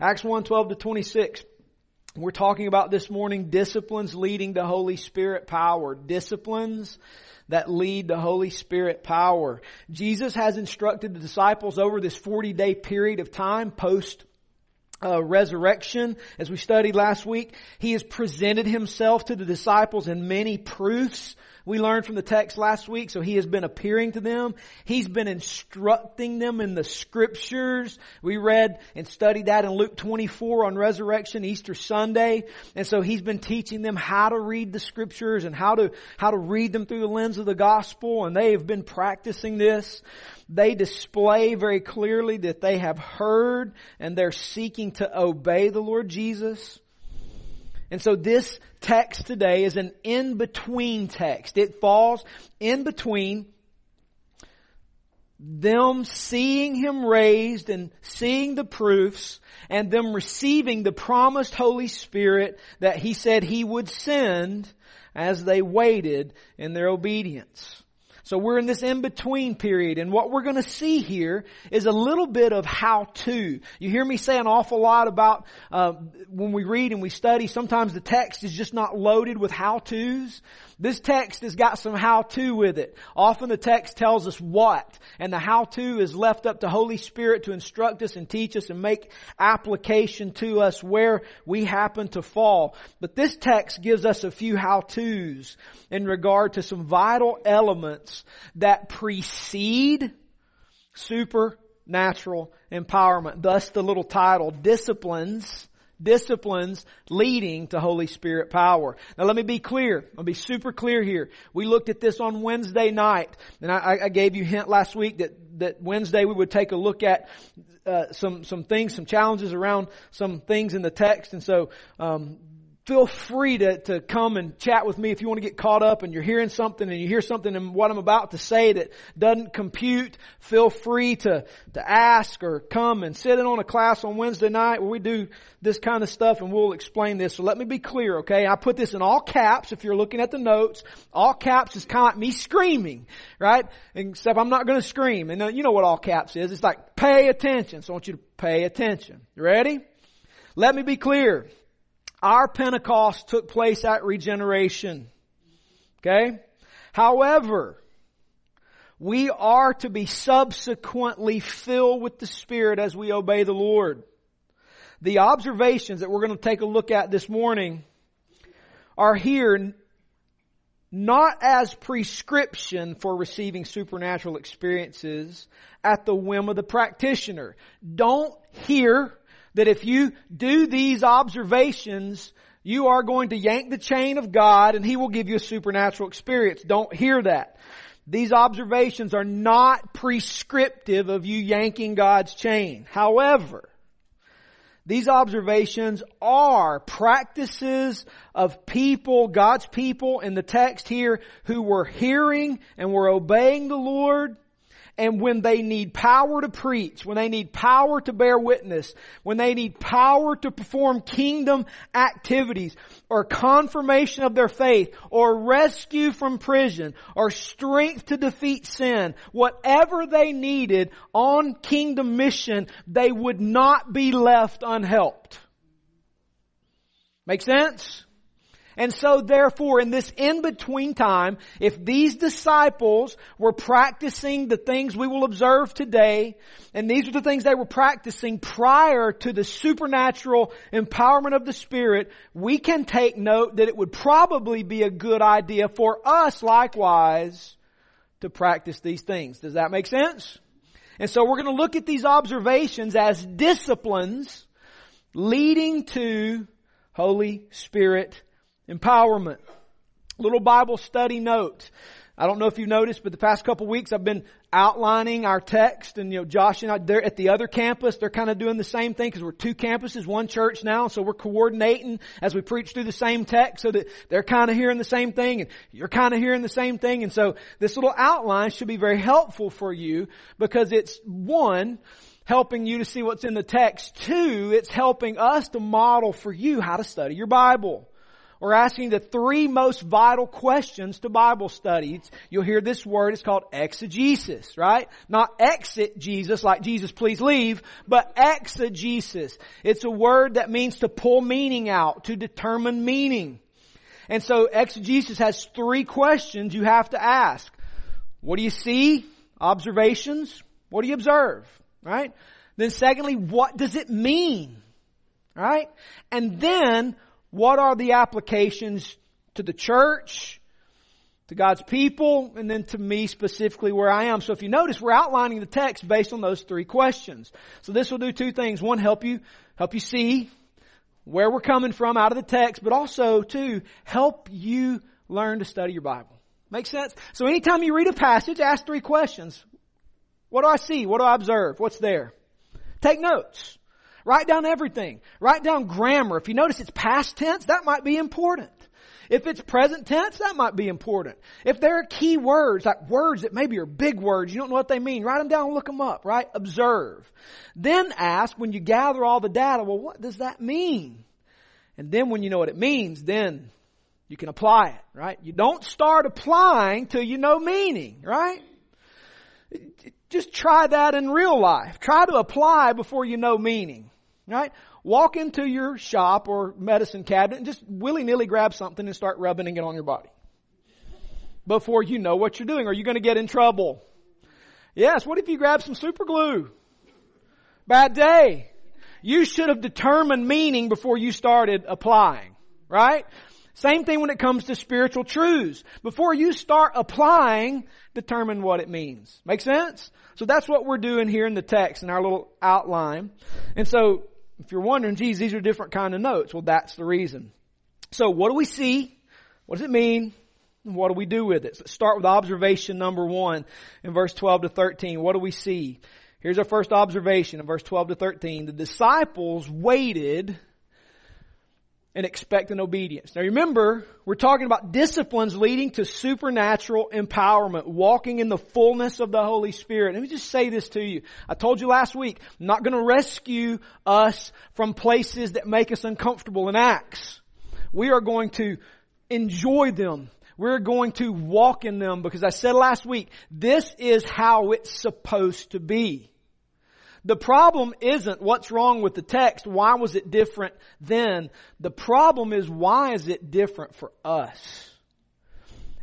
Acts 1, 12 to 26. We're talking about this morning disciplines leading to Holy Spirit power. Disciplines that lead to Holy Spirit power. Jesus has instructed the disciples over this 40 day period of time post uh, resurrection, as we studied last week, he has presented himself to the disciples in many proofs we learned from the text last week. So he has been appearing to them. He's been instructing them in the scriptures. We read and studied that in Luke 24 on resurrection, Easter Sunday. And so he's been teaching them how to read the scriptures and how to, how to read them through the lens of the gospel. And they have been practicing this. They display very clearly that they have heard and they're seeking to obey the Lord Jesus. And so this text today is an in-between text. It falls in between them seeing Him raised and seeing the proofs and them receiving the promised Holy Spirit that He said He would send as they waited in their obedience. So we're in this in-between period and what we're going to see here is a little bit of how-to. You hear me say an awful lot about uh, when we read and we study, sometimes the text is just not loaded with how-tos. This text has got some how-to with it. Often the text tells us what, and the how-to is left up to Holy Spirit to instruct us and teach us and make application to us where we happen to fall. But this text gives us a few how-tos in regard to some vital elements that precede supernatural empowerment. Thus the little title, Disciplines disciplines leading to Holy Spirit power. Now let me be clear. I'll be super clear here. We looked at this on Wednesday night, and I, I gave you hint last week that that Wednesday we would take a look at uh, some some things, some challenges around some things in the text, and so um, feel free to, to come and chat with me if you want to get caught up and you're hearing something and you hear something in what I'm about to say that doesn't compute. Feel free to, to ask or come and sit in on a class on Wednesday night where we do this kind of stuff and we'll explain this. So let me be clear, okay? I put this in all caps if you're looking at the notes. All caps is kind of like me screaming, right? Except I'm not going to scream. And uh, you know what all caps is. It's like pay attention. So I want you to pay attention. You ready? Let me be clear. Our Pentecost took place at regeneration. Okay? However, we are to be subsequently filled with the Spirit as we obey the Lord. The observations that we're going to take a look at this morning are here not as prescription for receiving supernatural experiences at the whim of the practitioner. Don't hear that if you do these observations, you are going to yank the chain of God and He will give you a supernatural experience. Don't hear that. These observations are not prescriptive of you yanking God's chain. However, these observations are practices of people, God's people in the text here who were hearing and were obeying the Lord and when they need power to preach, when they need power to bear witness, when they need power to perform kingdom activities, or confirmation of their faith, or rescue from prison, or strength to defeat sin, whatever they needed on kingdom mission, they would not be left unhelped. Make sense? And so therefore in this in-between time, if these disciples were practicing the things we will observe today, and these are the things they were practicing prior to the supernatural empowerment of the Spirit, we can take note that it would probably be a good idea for us likewise to practice these things. Does that make sense? And so we're going to look at these observations as disciplines leading to Holy Spirit Empowerment. Little Bible study note. I don't know if you noticed, but the past couple weeks I've been outlining our text and, you know, Josh and I, they're at the other campus, they're kind of doing the same thing because we're two campuses, one church now, so we're coordinating as we preach through the same text so that they're kind of hearing the same thing and you're kind of hearing the same thing. And so this little outline should be very helpful for you because it's one, helping you to see what's in the text. Two, it's helping us to model for you how to study your Bible. We're asking the three most vital questions to Bible studies. You'll hear this word, it's called exegesis, right? Not exit Jesus, like Jesus please leave, but exegesis. It's a word that means to pull meaning out, to determine meaning. And so exegesis has three questions you have to ask. What do you see? Observations. What do you observe? Right? Then secondly, what does it mean? Right? And then, what are the applications to the church, to God's people, and then to me specifically where I am. So if you notice, we're outlining the text based on those three questions. So this will do two things. One, help you, help you see where we're coming from out of the text, but also, two, help you learn to study your Bible. Make sense? So anytime you read a passage, ask three questions. What do I see? What do I observe? What's there? Take notes. Write down everything. Write down grammar. If you notice it's past tense, that might be important. If it's present tense, that might be important. If there are key words, like words that maybe are big words, you don't know what they mean, write them down and look them up, right? Observe. Then ask, when you gather all the data, well, what does that mean? And then when you know what it means, then you can apply it, right? You don't start applying till you know meaning, right? Just try that in real life. Try to apply before you know meaning. Right? Walk into your shop or medicine cabinet and just willy-nilly grab something and start rubbing it on your body. Before you know what you're doing. Are you going to get in trouble? Yes. What if you grab some super glue? Bad day. You should have determined meaning before you started applying. Right? Same thing when it comes to spiritual truths. Before you start applying, determine what it means. Make sense? So that's what we're doing here in the text in our little outline. And so if you're wondering, geez, these are different kind of notes. Well, that's the reason. So what do we see? What does it mean? What do we do with it? So let's start with observation number one in verse 12 to 13. What do we see? Here's our first observation in verse 12 to 13. The disciples waited and expectant obedience. Now remember, we're talking about disciplines leading to supernatural empowerment, walking in the fullness of the Holy Spirit. Let me just say this to you. I told you last week, I'm not going to rescue us from places that make us uncomfortable in Acts. We are going to enjoy them. We're going to walk in them because I said last week, this is how it's supposed to be. The problem isn't what's wrong with the text. Why was it different then? The problem is why is it different for us?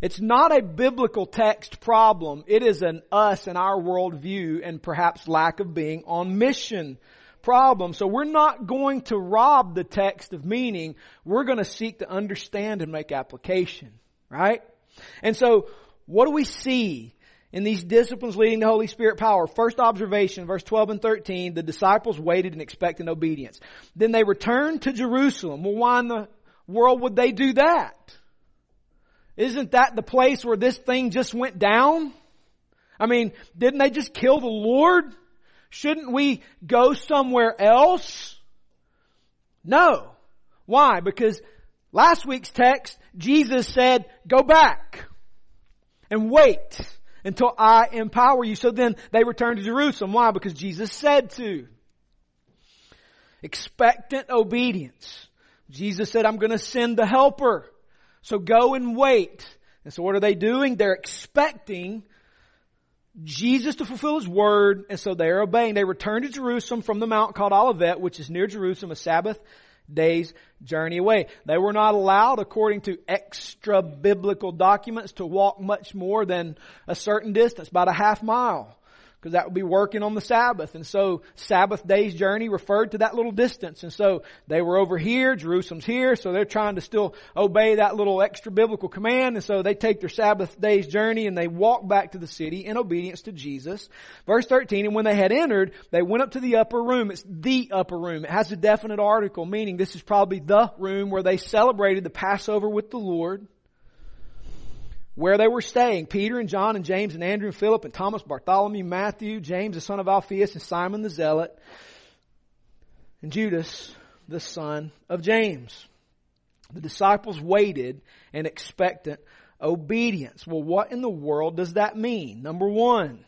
It's not a biblical text problem. It is an us and our worldview and perhaps lack of being on mission problem. So we're not going to rob the text of meaning. We're going to seek to understand and make application. Right? And so what do we see in these disciplines leading to Holy Spirit power. First observation, verse 12 and 13, the disciples waited in expectant obedience. Then they returned to Jerusalem. Well, why in the world would they do that? Isn't that the place where this thing just went down? I mean, didn't they just kill the Lord? Shouldn't we go somewhere else? No. Why? Because last week's text, Jesus said, go back and wait until I empower you. So then they returned to Jerusalem. Why? Because Jesus said to. Expectant obedience. Jesus said, I'm going to send the helper. So go and wait. And so what are they doing? They're expecting Jesus to fulfill His word, and so they're obeying. They return to Jerusalem from the mount called Olivet, which is near Jerusalem, a Sabbath day's journey away. They were not allowed, according to extra biblical documents, to walk much more than a certain distance, about a half mile because that would be working on the Sabbath. And so Sabbath day's journey referred to that little distance. And so they were over here, Jerusalem's here, so they're trying to still obey that little extra biblical command. And so they take their Sabbath day's journey and they walk back to the city in obedience to Jesus. Verse 13, and when they had entered, they went up to the upper room. It's the upper room. It has a definite article, meaning this is probably the room where they celebrated the Passover with the Lord where they were staying, Peter and John and James and Andrew and Philip and Thomas, Bartholomew, Matthew, James the son of Alphaeus and Simon the Zealot, and Judas the son of James. The disciples waited in expectant obedience. Well, what in the world does that mean? Number one,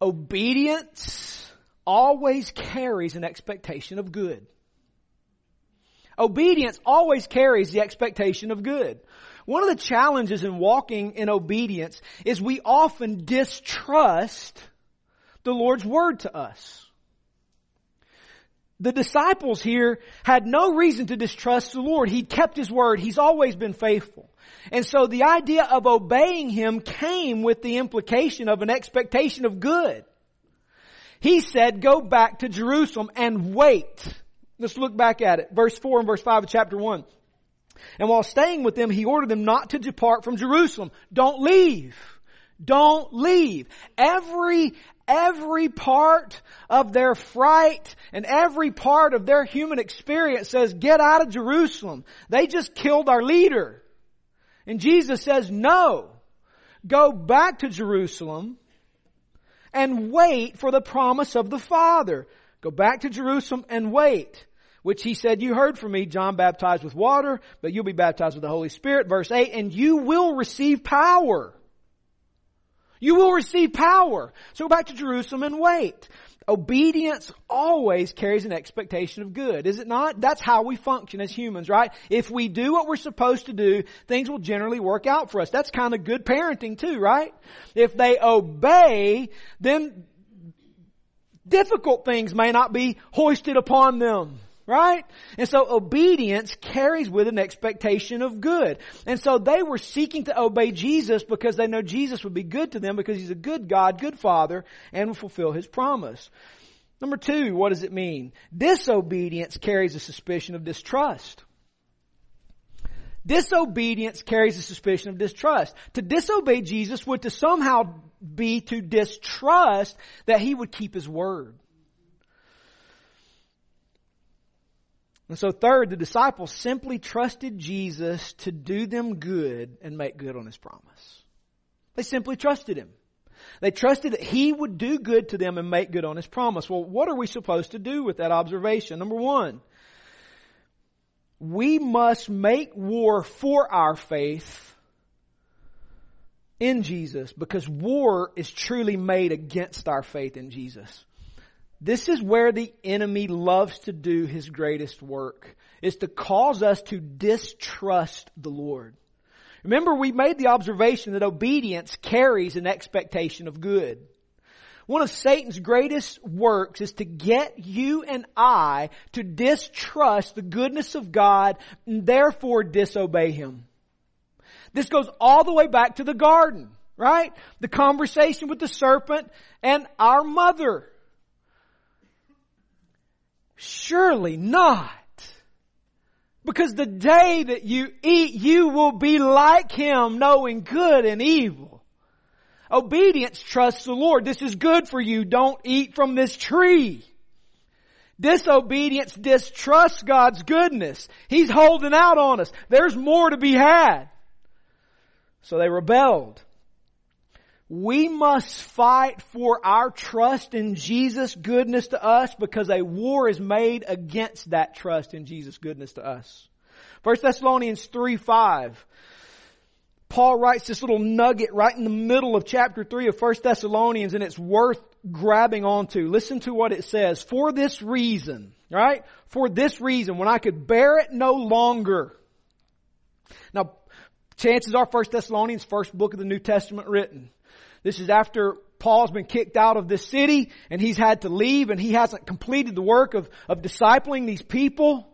obedience always carries an expectation of good. Obedience always carries the expectation of good. One of the challenges in walking in obedience is we often distrust the Lord's word to us. The disciples here had no reason to distrust the Lord. He kept His word. He's always been faithful. And so the idea of obeying Him came with the implication of an expectation of good. He said, go back to Jerusalem and wait. Let's look back at it. Verse 4 and verse 5 of chapter 1. And while staying with them, he ordered them not to depart from Jerusalem. Don't leave. Don't leave. Every, every part of their fright and every part of their human experience says, get out of Jerusalem. They just killed our leader. And Jesus says, no. Go back to Jerusalem and wait for the promise of the Father. Go back to Jerusalem and wait. Which he said, you heard from me, John baptized with water, but you'll be baptized with the Holy Spirit. Verse 8, and you will receive power. You will receive power. So go back to Jerusalem and wait. Obedience always carries an expectation of good, is it not? That's how we function as humans, right? If we do what we're supposed to do, things will generally work out for us. That's kind of good parenting too, right? If they obey, then difficult things may not be hoisted upon them. Right? And so obedience carries with an expectation of good. And so they were seeking to obey Jesus because they know Jesus would be good to them because He's a good God, good Father, and will fulfill His promise. Number two, what does it mean? Disobedience carries a suspicion of distrust. Disobedience carries a suspicion of distrust. To disobey Jesus would to somehow be to distrust that he would keep his word. And so third, the disciples simply trusted Jesus to do them good and make good on his promise. They simply trusted him. They trusted that he would do good to them and make good on his promise. Well, what are we supposed to do with that observation? Number one, we must make war for our faith in Jesus because war is truly made against our faith in Jesus. This is where the enemy loves to do his greatest work, is to cause us to distrust the Lord. Remember we made the observation that obedience carries an expectation of good. One of Satan's greatest works is to get you and I to distrust the goodness of God and therefore disobey Him. This goes all the way back to the garden, right? The conversation with the serpent and our mother. Surely not. Because the day that you eat, you will be like Him, knowing good and evil. Obedience trusts the Lord. This is good for you. Don't eat from this tree. Disobedience distrusts God's goodness. He's holding out on us. There's more to be had. So they rebelled. We must fight for our trust in Jesus' goodness to us because a war is made against that trust in Jesus' goodness to us. 1 Thessalonians 3 5. Paul writes this little nugget right in the middle of chapter 3 of 1 Thessalonians and it's worth grabbing onto. Listen to what it says. For this reason, right? For this reason, when I could bear it no longer. Now, chances are 1 Thessalonians, first book of the New Testament written. This is after Paul's been kicked out of this city and he's had to leave and he hasn't completed the work of, of discipling these people.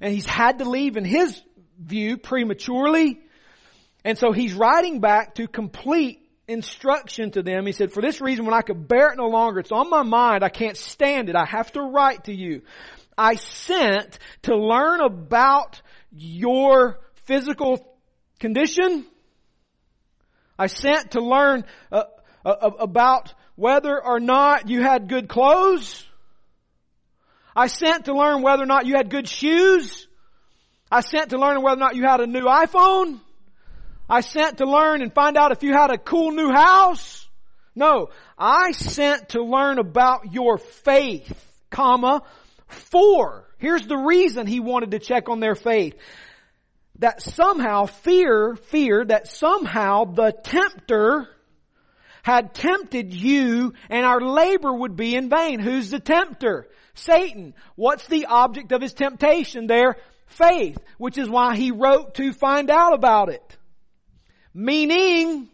And he's had to leave in his view prematurely. And so he's writing back to complete instruction to them. He said, for this reason, when I could bear it no longer, it's on my mind, I can't stand it, I have to write to you. I sent to learn about your physical condition. I sent to learn uh, uh, about whether or not you had good clothes. I sent to learn whether or not you had good shoes. I sent to learn whether or not you had a new iPhone. I sent to learn and find out if you had a cool new house. No, I sent to learn about your faith, comma, for. Here's the reason he wanted to check on their faith. That somehow fear, fear that somehow the tempter had tempted you and our labor would be in vain. Who's the tempter? Satan. What's the object of his temptation there? Faith, which is why he wrote to find out about it. Meaning,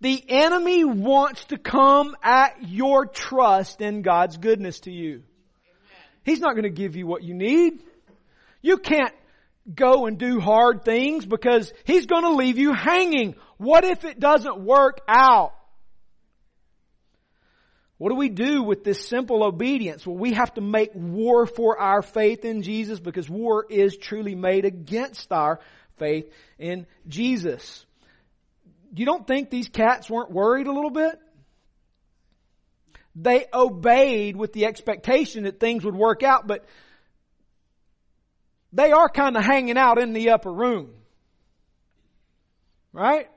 the enemy wants to come at your trust in God's goodness to you. He's not going to give you what you need. You can't go and do hard things because he's going to leave you hanging. What if it doesn't work out? What do we do with this simple obedience? Well, we have to make war for our faith in Jesus because war is truly made against our faith in Jesus. You don't think these cats weren't worried a little bit? They obeyed with the expectation that things would work out, but they are kind of hanging out in the upper room. Right?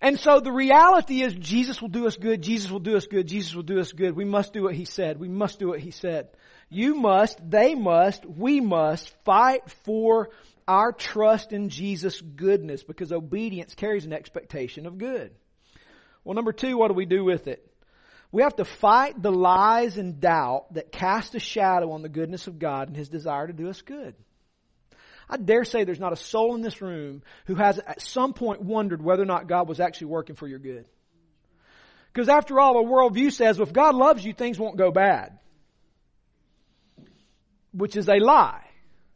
And so the reality is Jesus will do us good, Jesus will do us good, Jesus will do us good. We must do what He said. We must do what He said. You must, they must, we must fight for our trust in Jesus' goodness because obedience carries an expectation of good. Well, number two, what do we do with it? We have to fight the lies and doubt that cast a shadow on the goodness of God and His desire to do us good. I dare say there's not a soul in this room who has at some point wondered whether or not God was actually working for your good. Because after all, a worldview says, well, if God loves you, things won't go bad. Which is a lie.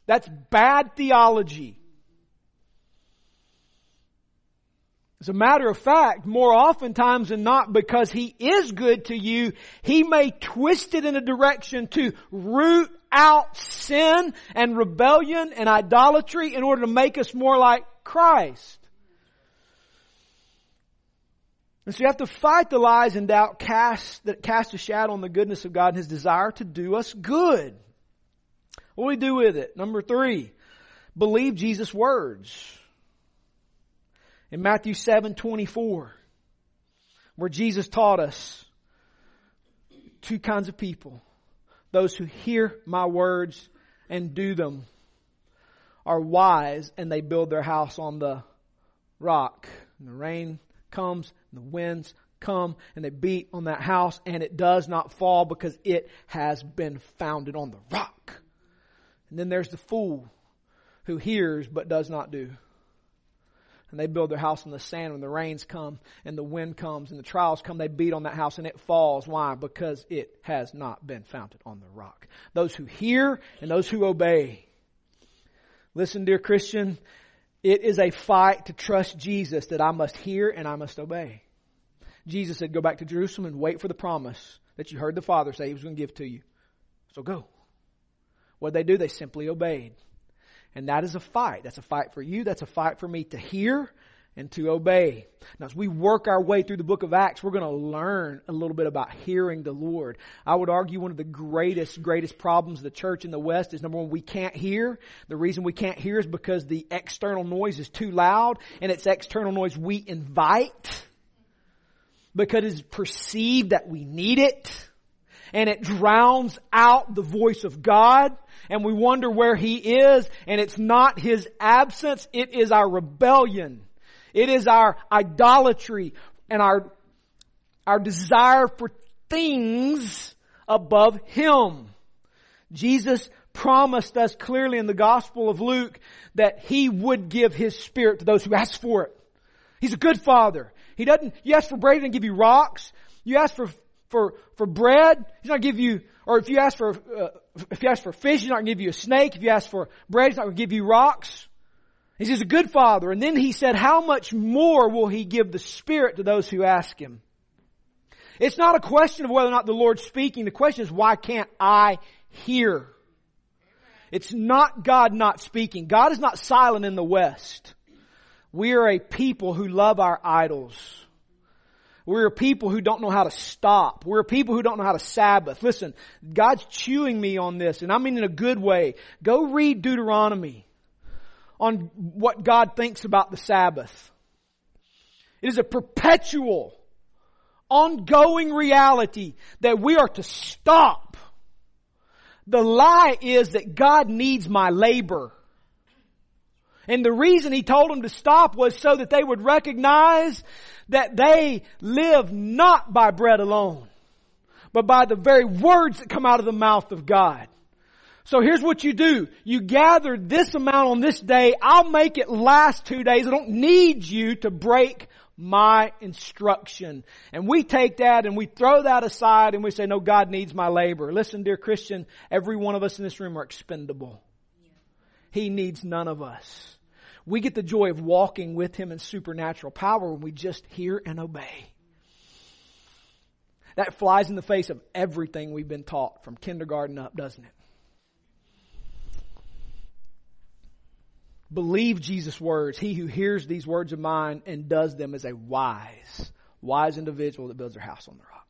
That's bad theology. As a matter of fact, more oftentimes than not, because He is good to you, He may twist it in a direction to root out sin and rebellion and idolatry in order to make us more like Christ. And so you have to fight the lies and doubt cast, that cast a shadow on the goodness of God and His desire to do us good. What do we do with it? Number three, believe Jesus' words in Matthew 7 24, where Jesus taught us two kinds of people. Those who hear my words and do them are wise and they build their house on the rock. And the rain comes and the winds come and they beat on that house and it does not fall because it has been founded on the rock. And then there's the fool who hears but does not do and they build their house on the sand when the rains come and the wind comes and the trials come they beat on that house and it falls. Why? Because it has not been founded on the rock. Those who hear and those who obey. Listen dear christian it is a fight to trust jesus that i must hear and i must obey. Jesus said go back to jerusalem and wait for the promise that you heard the father say he was going to give to you. So go. What they do? They simply obeyed and that is a fight. That's a fight for you. That's a fight for me to hear and to obey. Now, as we work our way through the book of Acts, we're going to learn a little bit about hearing the Lord. I would argue one of the greatest, greatest problems of the church in the West is number one, we can't hear. The reason we can't hear is because the external noise is too loud, and it's external noise we invite because it's perceived that we need it and it drowns out the voice of God and we wonder where He is and it's not His absence, it is our rebellion. It is our idolatry and our, our desire for things above Him. Jesus promised us clearly in the Gospel of Luke that He would give His Spirit to those who ask for it. He's a good Father. He doesn't, you ask for bread, He doesn't give you rocks. You ask for for, for bread, He's not give you, or if you ask for, uh, if you ask for fish, He's not going to give you a snake. If you ask for bread, He's not going to give you rocks. He's a good Father. And then He said, how much more will He give the Spirit to those who ask Him? It's not a question of whether or not the Lord's speaking. The question is, why can't I hear? It's not God not speaking. God is not silent in the West. We are a people who love our idols. We're a people who don't know how to stop. We're a people who don't know how to Sabbath. Listen, God's chewing me on this, and I mean in a good way. Go read Deuteronomy on what God thinks about the Sabbath. It is a perpetual, ongoing reality that we are to stop. The lie is that God needs my labor. And the reason he told them to stop was so that they would recognize that they live not by bread alone, but by the very words that come out of the mouth of God. So here's what you do. You gather this amount on this day. I'll make it last two days. I don't need you to break my instruction. And we take that and we throw that aside and we say, no, God needs my labor. Listen, dear Christian, every one of us in this room are expendable. He needs none of us. We get the joy of walking with Him in supernatural power when we just hear and obey. That flies in the face of everything we've been taught from kindergarten up, doesn't it? Believe Jesus' words. He who hears these words of mine and does them is a wise, wise individual that builds their house on the rock.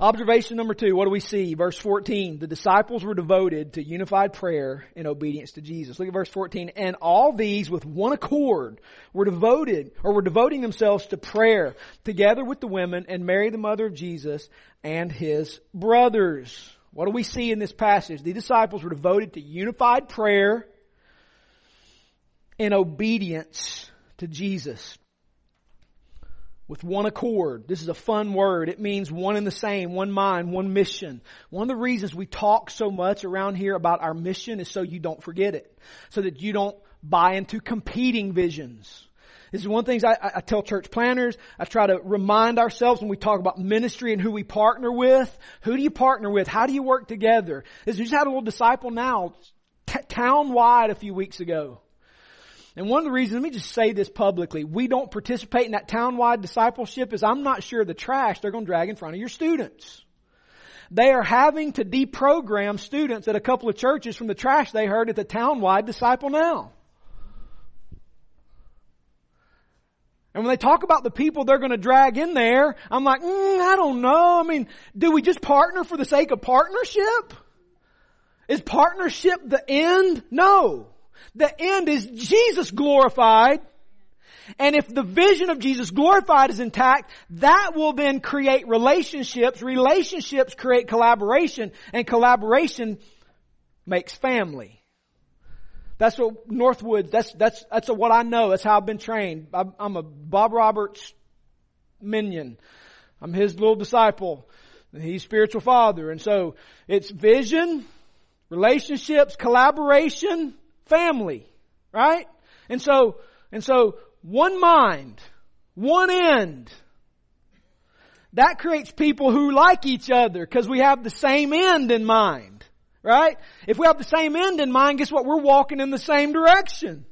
Observation number two, what do we see? Verse 14, the disciples were devoted to unified prayer and obedience to Jesus. Look at verse 14. And all these with one accord were devoted, or were devoting themselves to prayer together with the women and Mary the mother of Jesus and his brothers. What do we see in this passage? The disciples were devoted to unified prayer and obedience to Jesus. With one accord. This is a fun word. It means one and the same, one mind, one mission. One of the reasons we talk so much around here about our mission is so you don't forget it. So that you don't buy into competing visions. This is one of the things I, I, tell church planners. I try to remind ourselves when we talk about ministry and who we partner with. Who do you partner with? How do you work together? This, we just had a little disciple now, t- town wide a few weeks ago. And one of the reasons, let me just say this publicly, we don't participate in that town-wide discipleship is I'm not sure the trash they're going to drag in front of your students. They are having to deprogram students at a couple of churches from the trash they heard at the town-wide disciple now. And when they talk about the people they're going to drag in there, I'm like, mm, I don't know. I mean, do we just partner for the sake of partnership? Is partnership the end? No. The end is Jesus glorified. And if the vision of Jesus glorified is intact, that will then create relationships. Relationships create collaboration and collaboration makes family. That's what Northwoods, that's, that's, that's what I know. That's how I've been trained. I'm a Bob Roberts minion. I'm his little disciple. He's spiritual father. And so it's vision, relationships, collaboration, family. Right? And so, and so one mind, one end. That creates people who like each other because we have the same end in mind. Right? If we have the same end in mind, guess what? We're walking in the same direction.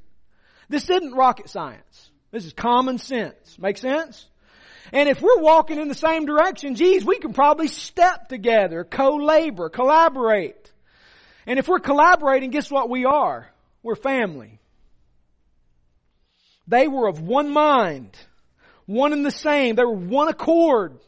This isn't rocket science. This is common sense. Make sense? And if we're walking in the same direction, geez, we can probably step together, co-labor, collaborate. And if we're collaborating, guess what we are? We're family. They were of one mind, one and the same. They were one accord.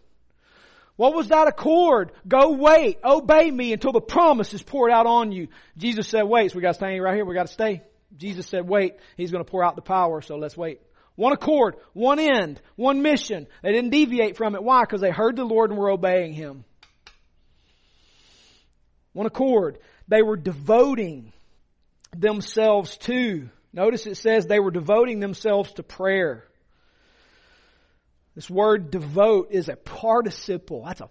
What was that accord? Go wait, obey me until the promise is poured out on you. Jesus said wait, so we gotta stay right here, we gotta stay. Jesus said wait, He's gonna pour out the power, so let's wait. One accord, one end, one mission. They didn't deviate from it. Why? Because they heard the Lord and were obeying Him. One accord. They were devoting themselves to. Notice it says they were devoting themselves to prayer. This word devote is a participle. That's a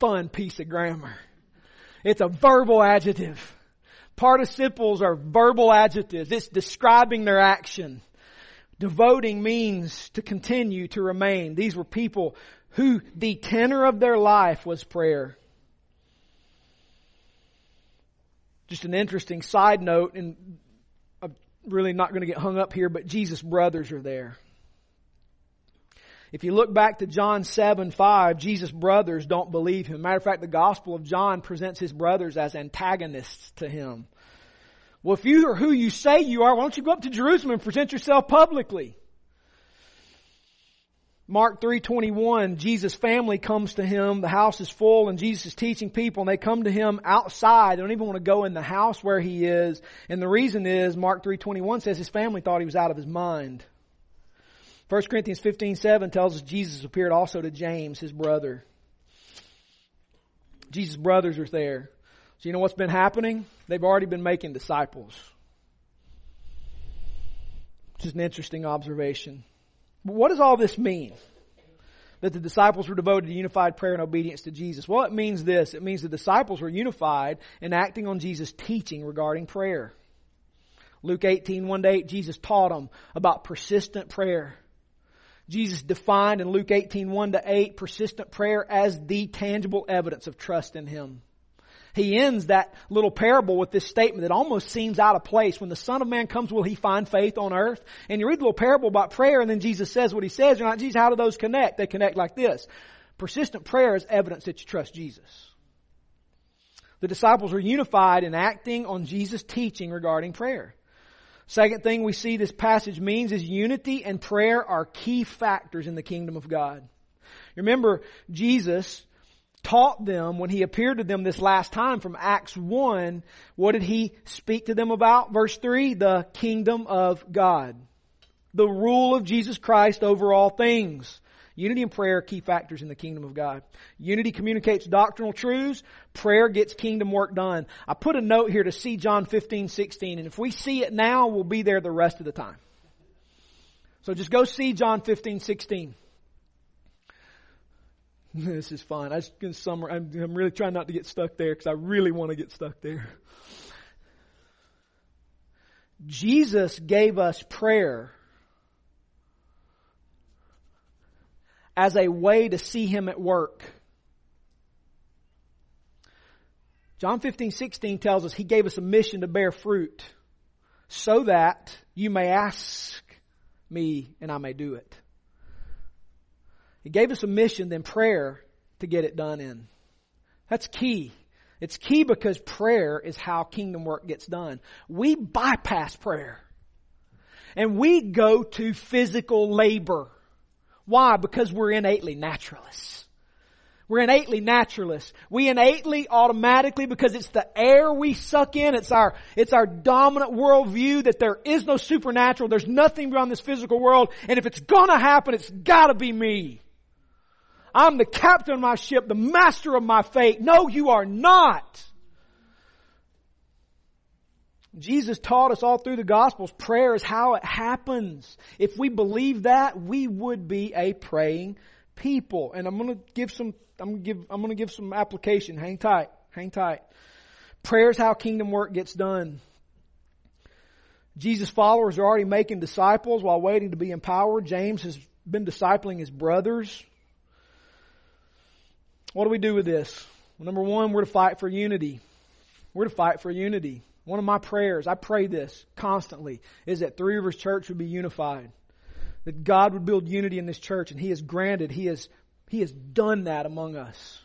fun piece of grammar. It's a verbal adjective. Participles are verbal adjectives. It's describing their action. Devoting means to continue, to remain. These were people who the tenor of their life was prayer. Just an interesting side note, and I'm really not going to get hung up here, but Jesus' brothers are there. If you look back to John 7, 5, Jesus' brothers don't believe him. Matter of fact, the Gospel of John presents his brothers as antagonists to him. Well, if you are who you say you are, why don't you go up to Jerusalem and present yourself publicly? Mark 3:21 Jesus' family comes to him the house is full and Jesus is teaching people and they come to him outside they don't even want to go in the house where he is and the reason is Mark 3:21 says his family thought he was out of his mind 1 Corinthians 15:7 tells us Jesus appeared also to James, his brother. Jesus' brothers are there. So you know what's been happening? They've already been making disciples. Which is an interesting observation. But what does all this mean? that the disciples were devoted to unified prayer and obedience to Jesus? Well, it means this. It means the disciples were unified in acting on Jesus' teaching regarding prayer. Luke 18, 1 to 8, Jesus taught them about persistent prayer. Jesus defined in Luke 18, 1 to 8, persistent prayer as the tangible evidence of trust in Him. He ends that little parable with this statement that almost seems out of place. When the Son of Man comes, will He find faith on earth? And you read the little parable about prayer and then Jesus says what He says. You're like, Jesus, how do those connect? They connect like this. Persistent prayer is evidence that you trust Jesus. The disciples were unified in acting on Jesus' teaching regarding prayer. Second thing we see this passage means is unity and prayer are key factors in the kingdom of God. Remember, Jesus taught them when he appeared to them this last time from Acts 1, what did he speak to them about? Verse 3, the kingdom of God. The rule of Jesus Christ over all things. Unity and prayer are key factors in the kingdom of God. Unity communicates doctrinal truths. Prayer gets kingdom work done. I put a note here to see John 15, 16, and if we see it now, we'll be there the rest of the time. So just go see John 15, 16. This is fun. I just to summarize. I'm, I'm really trying not to get stuck there because I really want to get stuck there. Jesus gave us prayer as a way to see Him at work. John 15, 16 tells us He gave us a mission to bear fruit so that you may ask me and I may do it. He gave us a mission, then prayer to get it done in. That's key. It's key because prayer is how kingdom work gets done. We bypass prayer. And we go to physical labor. Why? Because we're innately naturalists. We're innately naturalists. We innately, automatically, because it's the air we suck in, it's our, it's our dominant worldview that there is no supernatural, there's nothing beyond this physical world, and if it's gonna happen, it's gotta be me. I'm the captain of my ship, the master of my fate. No, you are not. Jesus taught us all through the Gospels, prayer is how it happens. If we believe that, we would be a praying people. And I'm gonna give some, I'm gonna give, I'm gonna give some application. Hang tight. Hang tight. Prayer is how kingdom work gets done. Jesus' followers are already making disciples while waiting to be empowered. James has been discipling his brothers. What do we do with this? Well, number one, we're to fight for unity. We're to fight for unity. One of my prayers, I pray this constantly, is that Three Rivers Church would be unified. That God would build unity in this church, and He has granted, He has, He has done that among us.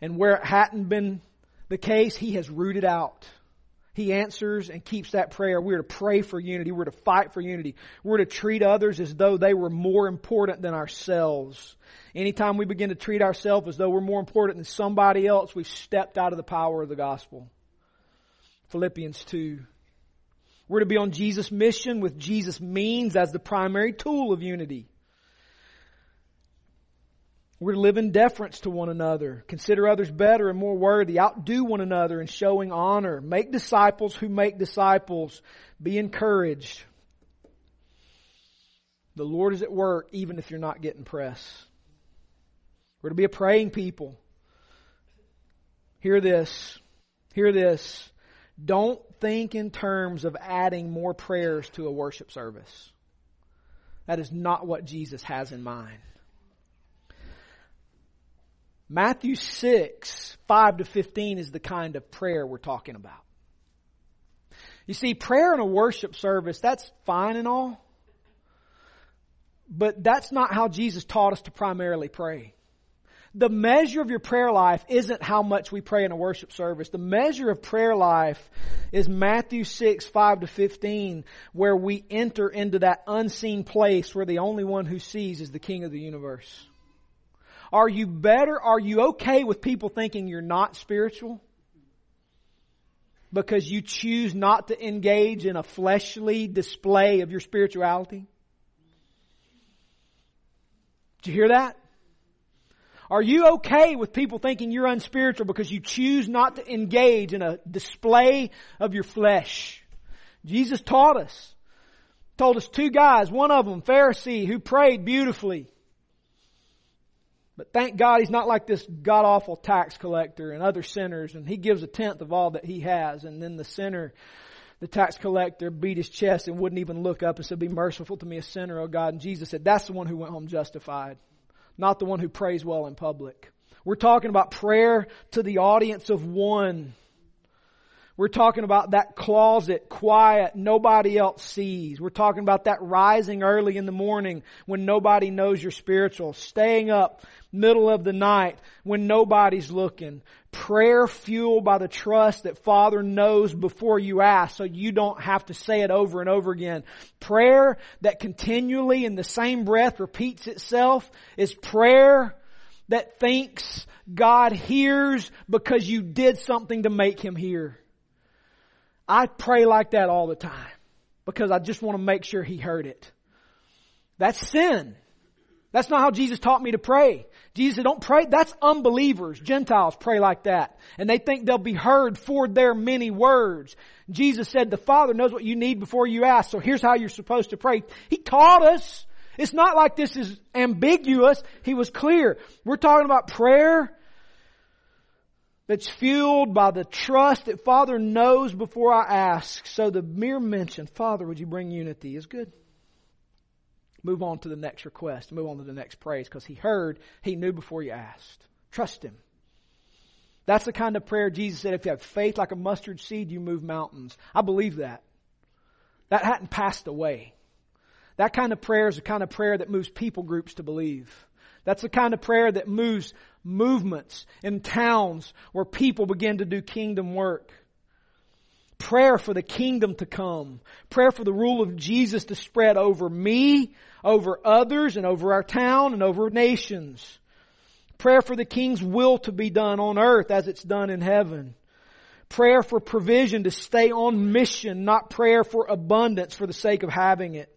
And where it hadn't been the case, He has rooted out. He answers and keeps that prayer. We're to pray for unity. We're to fight for unity. We're to treat others as though they were more important than ourselves. Anytime we begin to treat ourselves as though we're more important than somebody else, we've stepped out of the power of the gospel. Philippians 2. We're to be on Jesus' mission with Jesus' means as the primary tool of unity. We're to live in deference to one another, consider others better and more worthy, outdo one another in showing honor, make disciples who make disciples, be encouraged. The Lord is at work even if you're not getting press. We're to be a praying people. Hear this. Hear this. Don't think in terms of adding more prayers to a worship service. That is not what Jesus has in mind. Matthew 6, 5 to 15 is the kind of prayer we're talking about. You see, prayer in a worship service, that's fine and all. But that's not how Jesus taught us to primarily pray the measure of your prayer life isn't how much we pray in a worship service. The measure of prayer life is Matthew 6, 5 to 15, where we enter into that unseen place where the only one who sees is the King of the universe. Are you better? Are you okay with people thinking you're not spiritual? Because you choose not to engage in a fleshly display of your spirituality? Did you hear that? Are you okay with people thinking you're unspiritual because you choose not to engage in a display of your flesh? Jesus taught us. Told us two guys, one of them, Pharisee, who prayed beautifully. But thank God he's not like this god awful tax collector and other sinners and he gives a tenth of all that he has and then the sinner, the tax collector beat his chest and wouldn't even look up and said, be merciful to me a sinner, O God. And Jesus said, that's the one who went home justified, not the one who prays well in public. We're talking about prayer to the audience of one. We're talking about that closet, quiet, nobody else sees. We're talking about that rising early in the morning when nobody knows you're spiritual. Staying up middle of the night when nobody's looking. Prayer fueled by the trust that Father knows before you ask so you don't have to say it over and over again. Prayer that continually in the same breath repeats itself is prayer that thinks God hears because you did something to make Him hear. I pray like that all the time because I just want to make sure he heard it. That's sin. That's not how Jesus taught me to pray. Jesus said, don't pray. That's unbelievers. Gentiles pray like that. And they think they'll be heard for their many words. Jesus said, the Father knows what you need before you ask. So here's how you're supposed to pray. He taught us. It's not like this is ambiguous. He was clear. We're talking about prayer that's fueled by the trust that Father knows before I ask. So the mere mention, Father, would you bring unity, is good. Move on to the next request. Move on to the next praise because he heard, he knew before you asked. Trust him. That's the kind of prayer Jesus said, if you have faith like a mustard seed, you move mountains. I believe that. That hadn't passed away. That kind of prayer is the kind of prayer that moves people groups to believe. That's the kind of prayer that moves movements in towns where people begin to do kingdom work. Prayer for the kingdom to come. Prayer for the rule of Jesus to spread over me, over others, and over our town and over nations. Prayer for the king's will to be done on earth as it's done in heaven. Prayer for provision to stay on mission, not prayer for abundance for the sake of having it.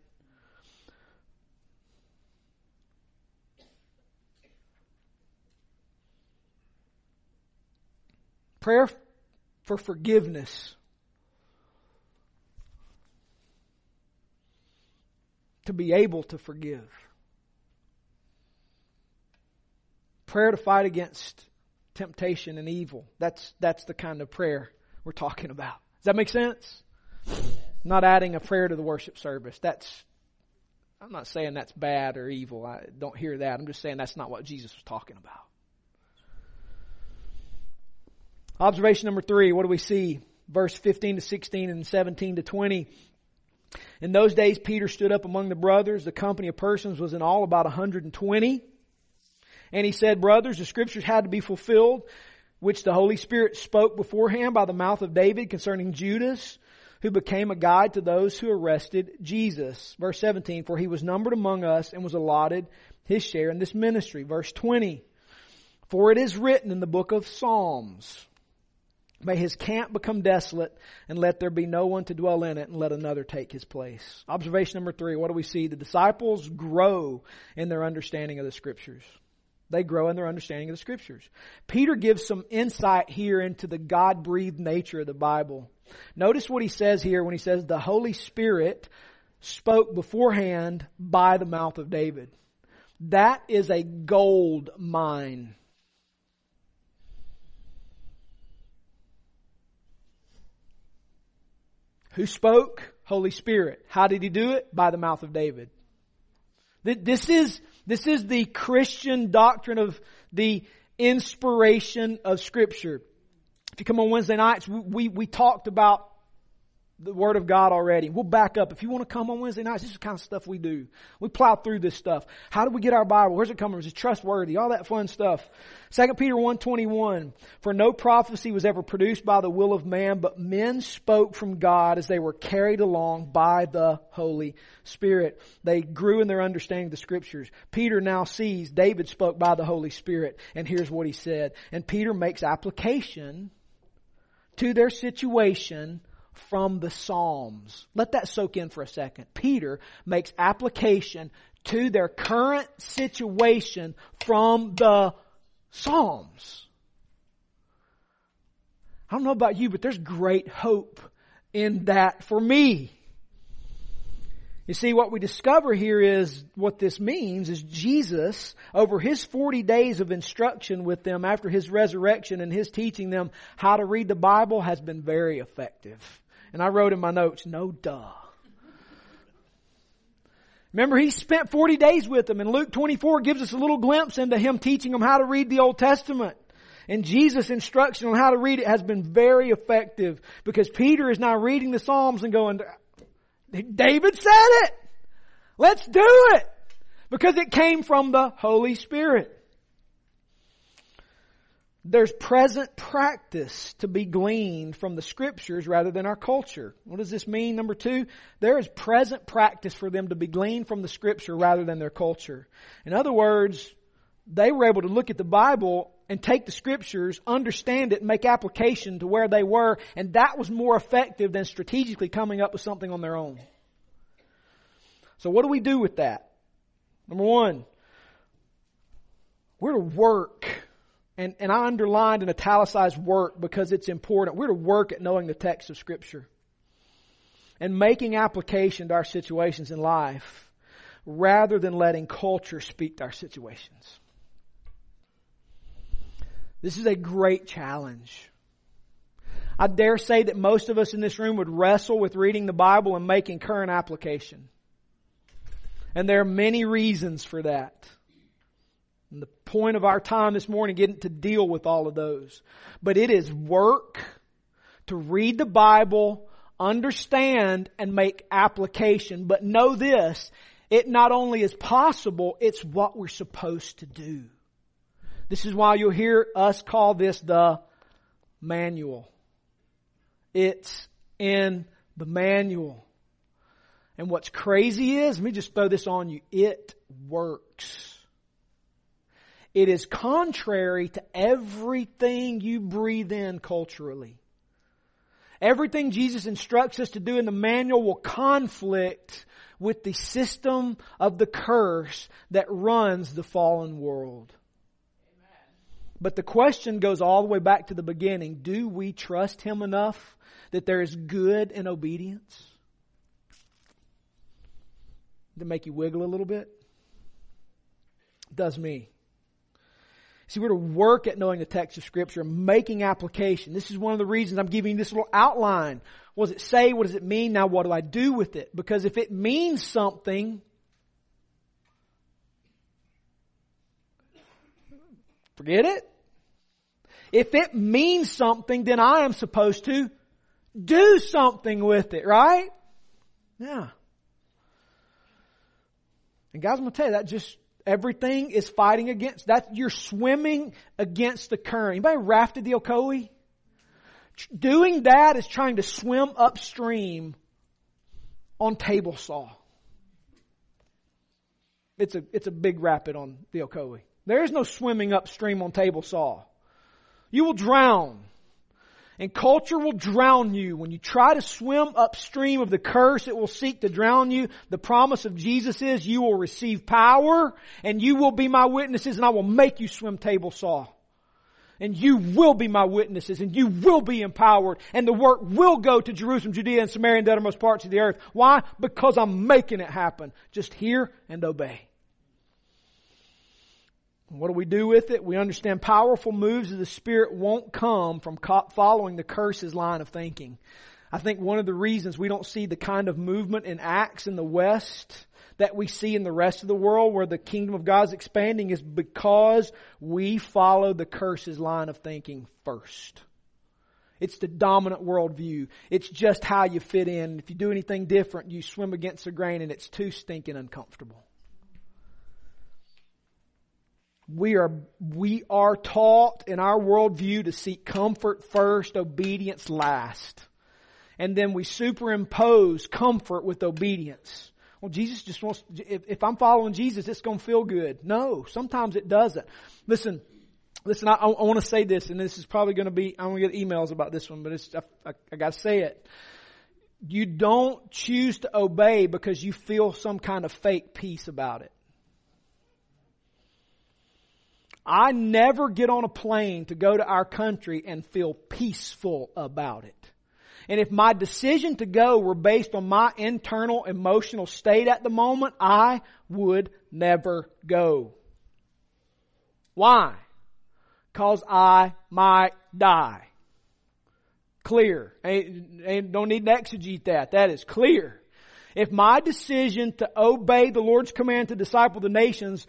Prayer for forgiveness. To be able to forgive. Prayer to fight against temptation and evil. That's, that's the kind of prayer we're talking about. Does that make sense? not adding a prayer to the worship service. That's, I'm not saying that's bad or evil. I don't hear that. I'm just saying that's not what Jesus was talking about. Observation number three, what do we see? Verse 15 to 16 and 17 to 20. In those days, Peter stood up among the brothers. The company of persons was in all about 120. And he said, Brothers, the scriptures had to be fulfilled, which the Holy Spirit spoke beforehand by the mouth of David concerning Judas, who became a guide to those who arrested Jesus. Verse 17, For he was numbered among us and was allotted his share in this ministry. Verse 20, For it is written in the book of Psalms, May his camp become desolate and let there be no one to dwell in it and let another take his place. Observation number three, what do we see? The disciples grow in their understanding of the scriptures. They grow in their understanding of the scriptures. Peter gives some insight here into the God breathed nature of the Bible. Notice what he says here when he says the Holy Spirit spoke beforehand by the mouth of David. That is a gold mine Who spoke? Holy Spirit. How did he do it? By the mouth of David. This is, this is the Christian doctrine of the inspiration of scripture. If you come on Wednesday nights, we, we talked about the Word of God already. We'll back up. If you want to come on Wednesday nights, this is the kind of stuff we do. We plow through this stuff. How do we get our Bible? Where's it coming from? Is it trustworthy? All that fun stuff. 2 Peter 1.21 For no prophecy was ever produced by the will of man, but men spoke from God as they were carried along by the Holy Spirit. They grew in their understanding of the Scriptures. Peter now sees David spoke by the Holy Spirit, and here's what he said. And Peter makes application to their situation from the Psalms. Let that soak in for a second. Peter makes application to their current situation from the Psalms. I don't know about you, but there's great hope in that for me. You see, what we discover here is what this means is Jesus, over his 40 days of instruction with them after his resurrection and his teaching them how to read the Bible has been very effective. And I wrote in my notes, no duh. Remember, he spent 40 days with them, and Luke 24 gives us a little glimpse into him teaching them how to read the Old Testament. And Jesus' instruction on how to read it has been very effective because Peter is now reading the Psalms and going, David said it. Let's do it. Because it came from the Holy Spirit. There's present practice to be gleaned from the scriptures rather than our culture. What does this mean? Number two, there is present practice for them to be gleaned from the scripture rather than their culture. In other words, they were able to look at the Bible and take the scriptures, understand it, and make application to where they were, and that was more effective than strategically coming up with something on their own. So what do we do with that? Number one, we're to work. And, and I underlined and italicized work because it's important. We're to work at knowing the text of Scripture and making application to our situations in life rather than letting culture speak to our situations. This is a great challenge. I dare say that most of us in this room would wrestle with reading the Bible and making current application. And there are many reasons for that. And the point of our time this morning getting to deal with all of those. But it is work to read the Bible, understand, and make application. But know this, it not only is possible, it's what we're supposed to do. This is why you'll hear us call this the manual. It's in the manual. And what's crazy is, let me just throw this on you, it works. It is contrary to everything you breathe in culturally. Everything Jesus instructs us to do in the manual will conflict with the system of the curse that runs the fallen world. But the question goes all the way back to the beginning. Do we trust Him enough that there is good in obedience? It make you wiggle a little bit? It does me. See, we're to work at knowing the text of Scripture, making application. This is one of the reasons I'm giving you this little outline. What does it say? What does it mean? Now what do I do with it? Because if it means something, forget it. If it means something, then I am supposed to do something with it, right? Yeah. And guys, I'm to tell you that just everything is fighting against that. You're swimming against the current. Anybody rafted the Ocoee? Doing that is trying to swim upstream on table saw. It's a, it's a big rapid on the Ocoee. There is no swimming upstream on table saw. You will drown. And culture will drown you. When you try to swim upstream of the curse, it will seek to drown you. The promise of Jesus is you will receive power and you will be my witnesses and I will make you swim table saw. And you will be my witnesses and you will be empowered and the work will go to Jerusalem, Judea and Samaria and the uttermost parts of the earth. Why? Because I'm making it happen. Just hear and obey. What do we do with it? We understand powerful moves of the Spirit won't come from following the curses line of thinking. I think one of the reasons we don't see the kind of movement in Acts in the West that we see in the rest of the world where the kingdom of God is expanding is because we follow the curses line of thinking first. It's the dominant worldview. It's just how you fit in. If you do anything different, you swim against the grain and it's too stinking uncomfortable we are, we are taught in our worldview to seek comfort first, obedience last. And then we superimpose comfort with obedience. Well, Jesus just wants, if, if I'm following Jesus, it's going to feel good. No, sometimes it doesn't. Listen, listen, I, I want to say this, and this is probably going to be, I'm going to get emails about this one, but it's, I, I, I got to say it. You don't choose to obey because you feel some kind of fake peace about it. I never get on a plane to go to our country and feel peaceful about it. And if my decision to go were based on my internal emotional state at the moment, I would never go. Why? Cause I might die. Clear. Ain't, ain't, don't need to exegete that. That is clear. If my decision to obey the Lord's command to disciple the nations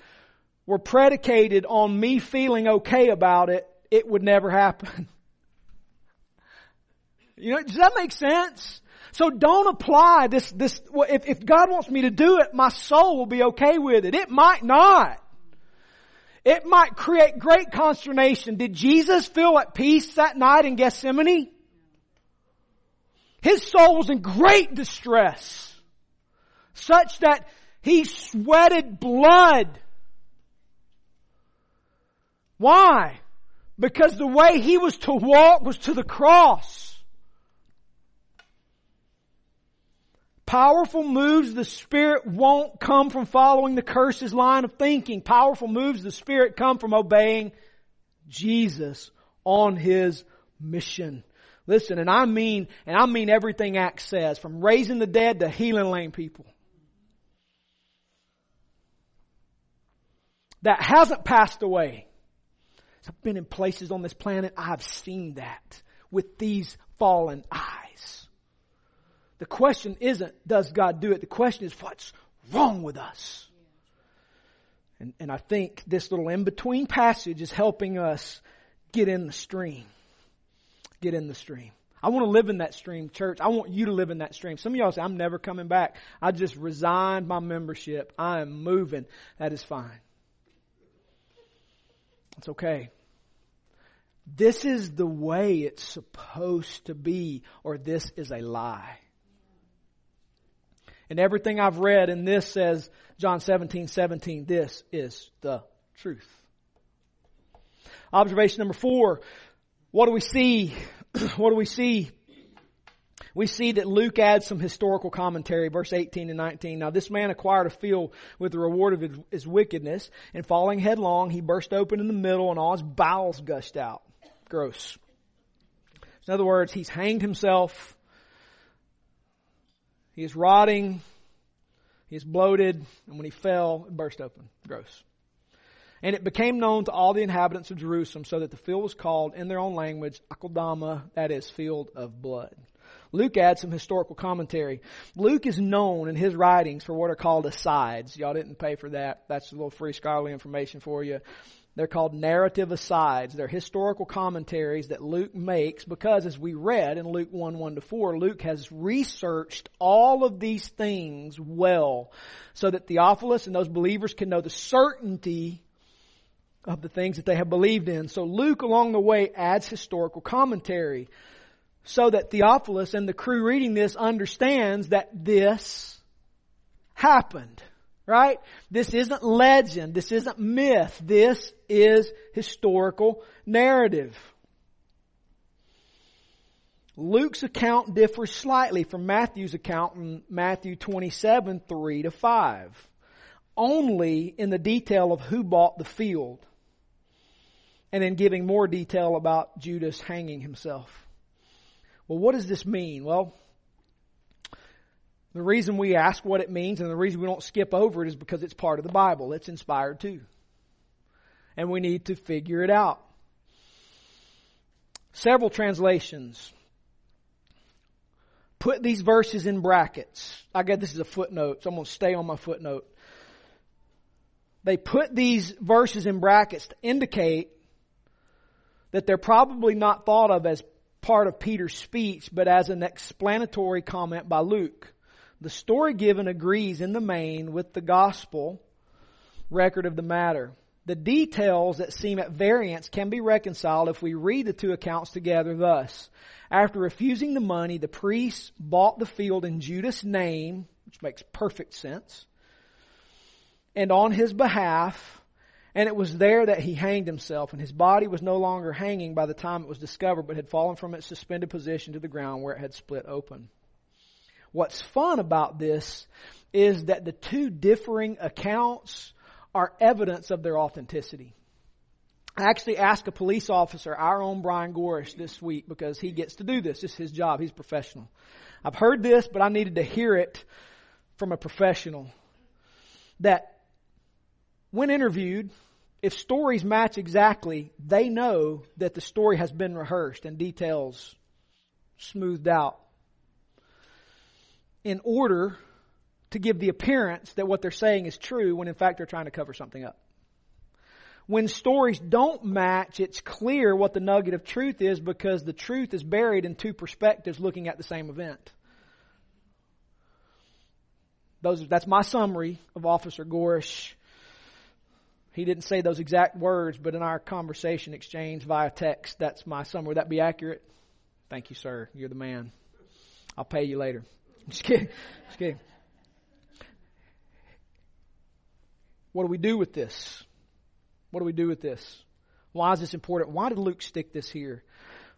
were predicated on me feeling okay about it, it would never happen. You know, does that make sense? So don't apply this, this, if, if God wants me to do it, my soul will be okay with it. It might not. It might create great consternation. Did Jesus feel at peace that night in Gethsemane? His soul was in great distress, such that he sweated blood. Why? Because the way he was to walk was to the cross. Powerful moves the Spirit won't come from following the curses line of thinking. Powerful moves the Spirit come from obeying Jesus on His mission. Listen, and I mean, and I mean everything Acts says, from raising the dead to healing lame people. That hasn't passed away. I've been in places on this planet, I've seen that with these fallen eyes. The question isn't, does God do it? The question is, what's wrong with us? And, and I think this little in-between passage is helping us get in the stream. Get in the stream. I want to live in that stream, church. I want you to live in that stream. Some of y'all say, I'm never coming back. I just resigned my membership. I am moving. That is fine. It's okay. This is the way it's supposed to be, or this is a lie. And everything I've read in this says, John 17, 17, this is the truth. Observation number four. What do we see? what do we see? We see that Luke adds some historical commentary, verse 18 and 19. Now this man acquired a field with the reward of his wickedness, and falling headlong, he burst open in the middle and all his bowels gushed out. Gross. In other words, he's hanged himself he is rotting. He is bloated. And when he fell, it burst open. Gross. And it became known to all the inhabitants of Jerusalem so that the field was called in their own language Akeldama, that is, field of blood. Luke adds some historical commentary. Luke is known in his writings for what are called asides. Y'all didn't pay for that. That's a little free scholarly information for you. They're called narrative asides. They're historical commentaries that Luke makes because as we read in Luke 1, 1 to 4, Luke has researched all of these things well so that Theophilus and those believers can know the certainty of the things that they have believed in. So Luke along the way adds historical commentary so that Theophilus and the crew reading this understands that this happened. Right? This isn't legend. This isn't myth. This is historical narrative. Luke's account differs slightly from Matthew's account in Matthew 27, 3 to 5. Only in the detail of who bought the field. And in giving more detail about Judas hanging himself. Well, what does this mean? Well, the reason we ask what it means and the reason we don't skip over it is because it's part of the Bible. It's inspired too. And we need to figure it out. Several translations put these verses in brackets. I get this is a footnote, so I'm going to stay on my footnote. They put these verses in brackets to indicate that they're probably not thought of as part of Peter's speech, but as an explanatory comment by Luke. The story given agrees in the main with the gospel record of the matter. The details that seem at variance can be reconciled if we read the two accounts together thus. After refusing the money, the priests bought the field in Judas' name, which makes perfect sense, and on his behalf, and it was there that he hanged himself, and his body was no longer hanging by the time it was discovered, but had fallen from its suspended position to the ground where it had split open. What's fun about this is that the two differing accounts are evidence of their authenticity. I actually asked a police officer, our own Brian Gorish, this week because he gets to do this. This is his job. He's professional. I've heard this, but I needed to hear it from a professional. That when interviewed, if stories match exactly, they know that the story has been rehearsed and details smoothed out in order to give the appearance that what they're saying is true when in fact they're trying to cover something up. When stories don't match, it's clear what the nugget of truth is because the truth is buried in two perspectives looking at the same event. Those, that's my summary of Officer Gorish. He didn't say those exact words, but in our conversation exchange via text, that's my summary. Would that be accurate? Thank you, sir. You're the man. I'll pay you later. Just kidding. Just kidding. What do we do with this? What do we do with this? Why is this important? Why did Luke stick this here?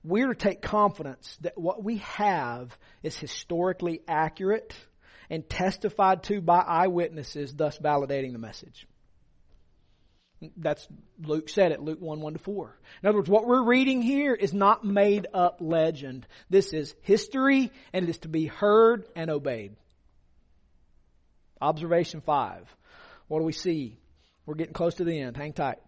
We're to take confidence that what we have is historically accurate and testified to by eyewitnesses, thus validating the message. That's Luke said it, Luke 1, 1 to 4. In other words, what we're reading here is not made up legend. This is history and it is to be heard and obeyed. Observation 5. What do we see? We're getting close to the end. Hang tight.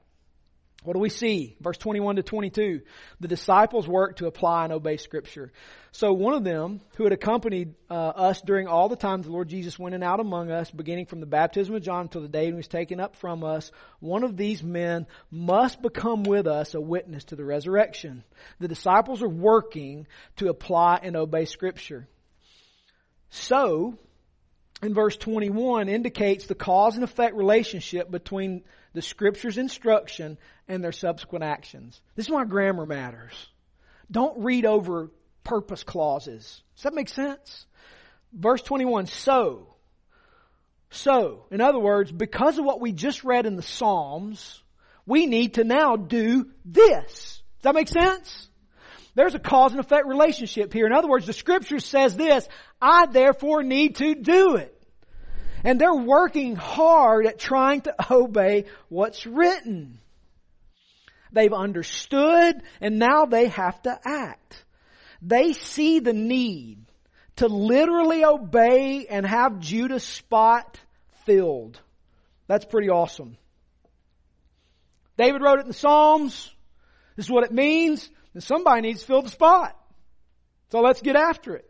What do we see? Verse 21 to 22. The disciples work to apply and obey scripture. So one of them, who had accompanied uh, us during all the times the Lord Jesus went in and out among us, beginning from the baptism of John until the day he was taken up from us, one of these men must become with us a witness to the resurrection. The disciples are working to apply and obey scripture. So, in verse 21 indicates the cause and effect relationship between the scripture's instruction and their subsequent actions. This is why grammar matters. Don't read over purpose clauses. Does that make sense? Verse 21, so. So, in other words, because of what we just read in the Psalms, we need to now do this. Does that make sense? There's a cause and effect relationship here. In other words, the scripture says this, I therefore need to do it. And they're working hard at trying to obey what's written. They've understood and now they have to act. They see the need to literally obey and have Judas' spot filled. That's pretty awesome. David wrote it in the Psalms. This is what it means. And somebody needs to fill the spot. So let's get after it.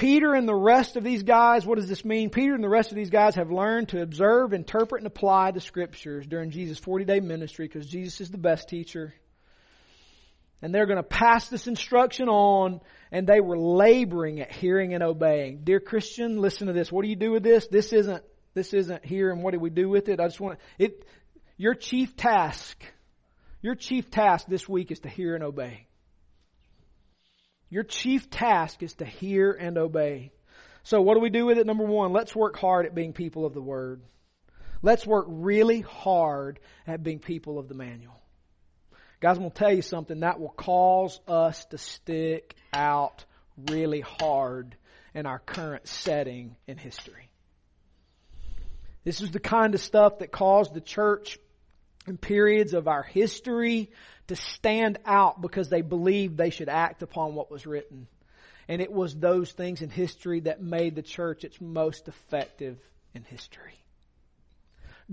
Peter and the rest of these guys, what does this mean? Peter and the rest of these guys have learned to observe, interpret, and apply the scriptures during Jesus' 40 day ministry because Jesus is the best teacher. And they're going to pass this instruction on and they were laboring at hearing and obeying. Dear Christian, listen to this. What do you do with this? This isn't, this isn't here and what do we do with it? I just want it, your chief task, your chief task this week is to hear and obey. Your chief task is to hear and obey. So what do we do with it? Number one, let's work hard at being people of the Word. Let's work really hard at being people of the manual. Guys, I'm going to tell you something that will cause us to stick out really hard in our current setting in history. This is the kind of stuff that caused the church in periods of our history to stand out because they believed they should act upon what was written. And it was those things in history that made the church its most effective in history.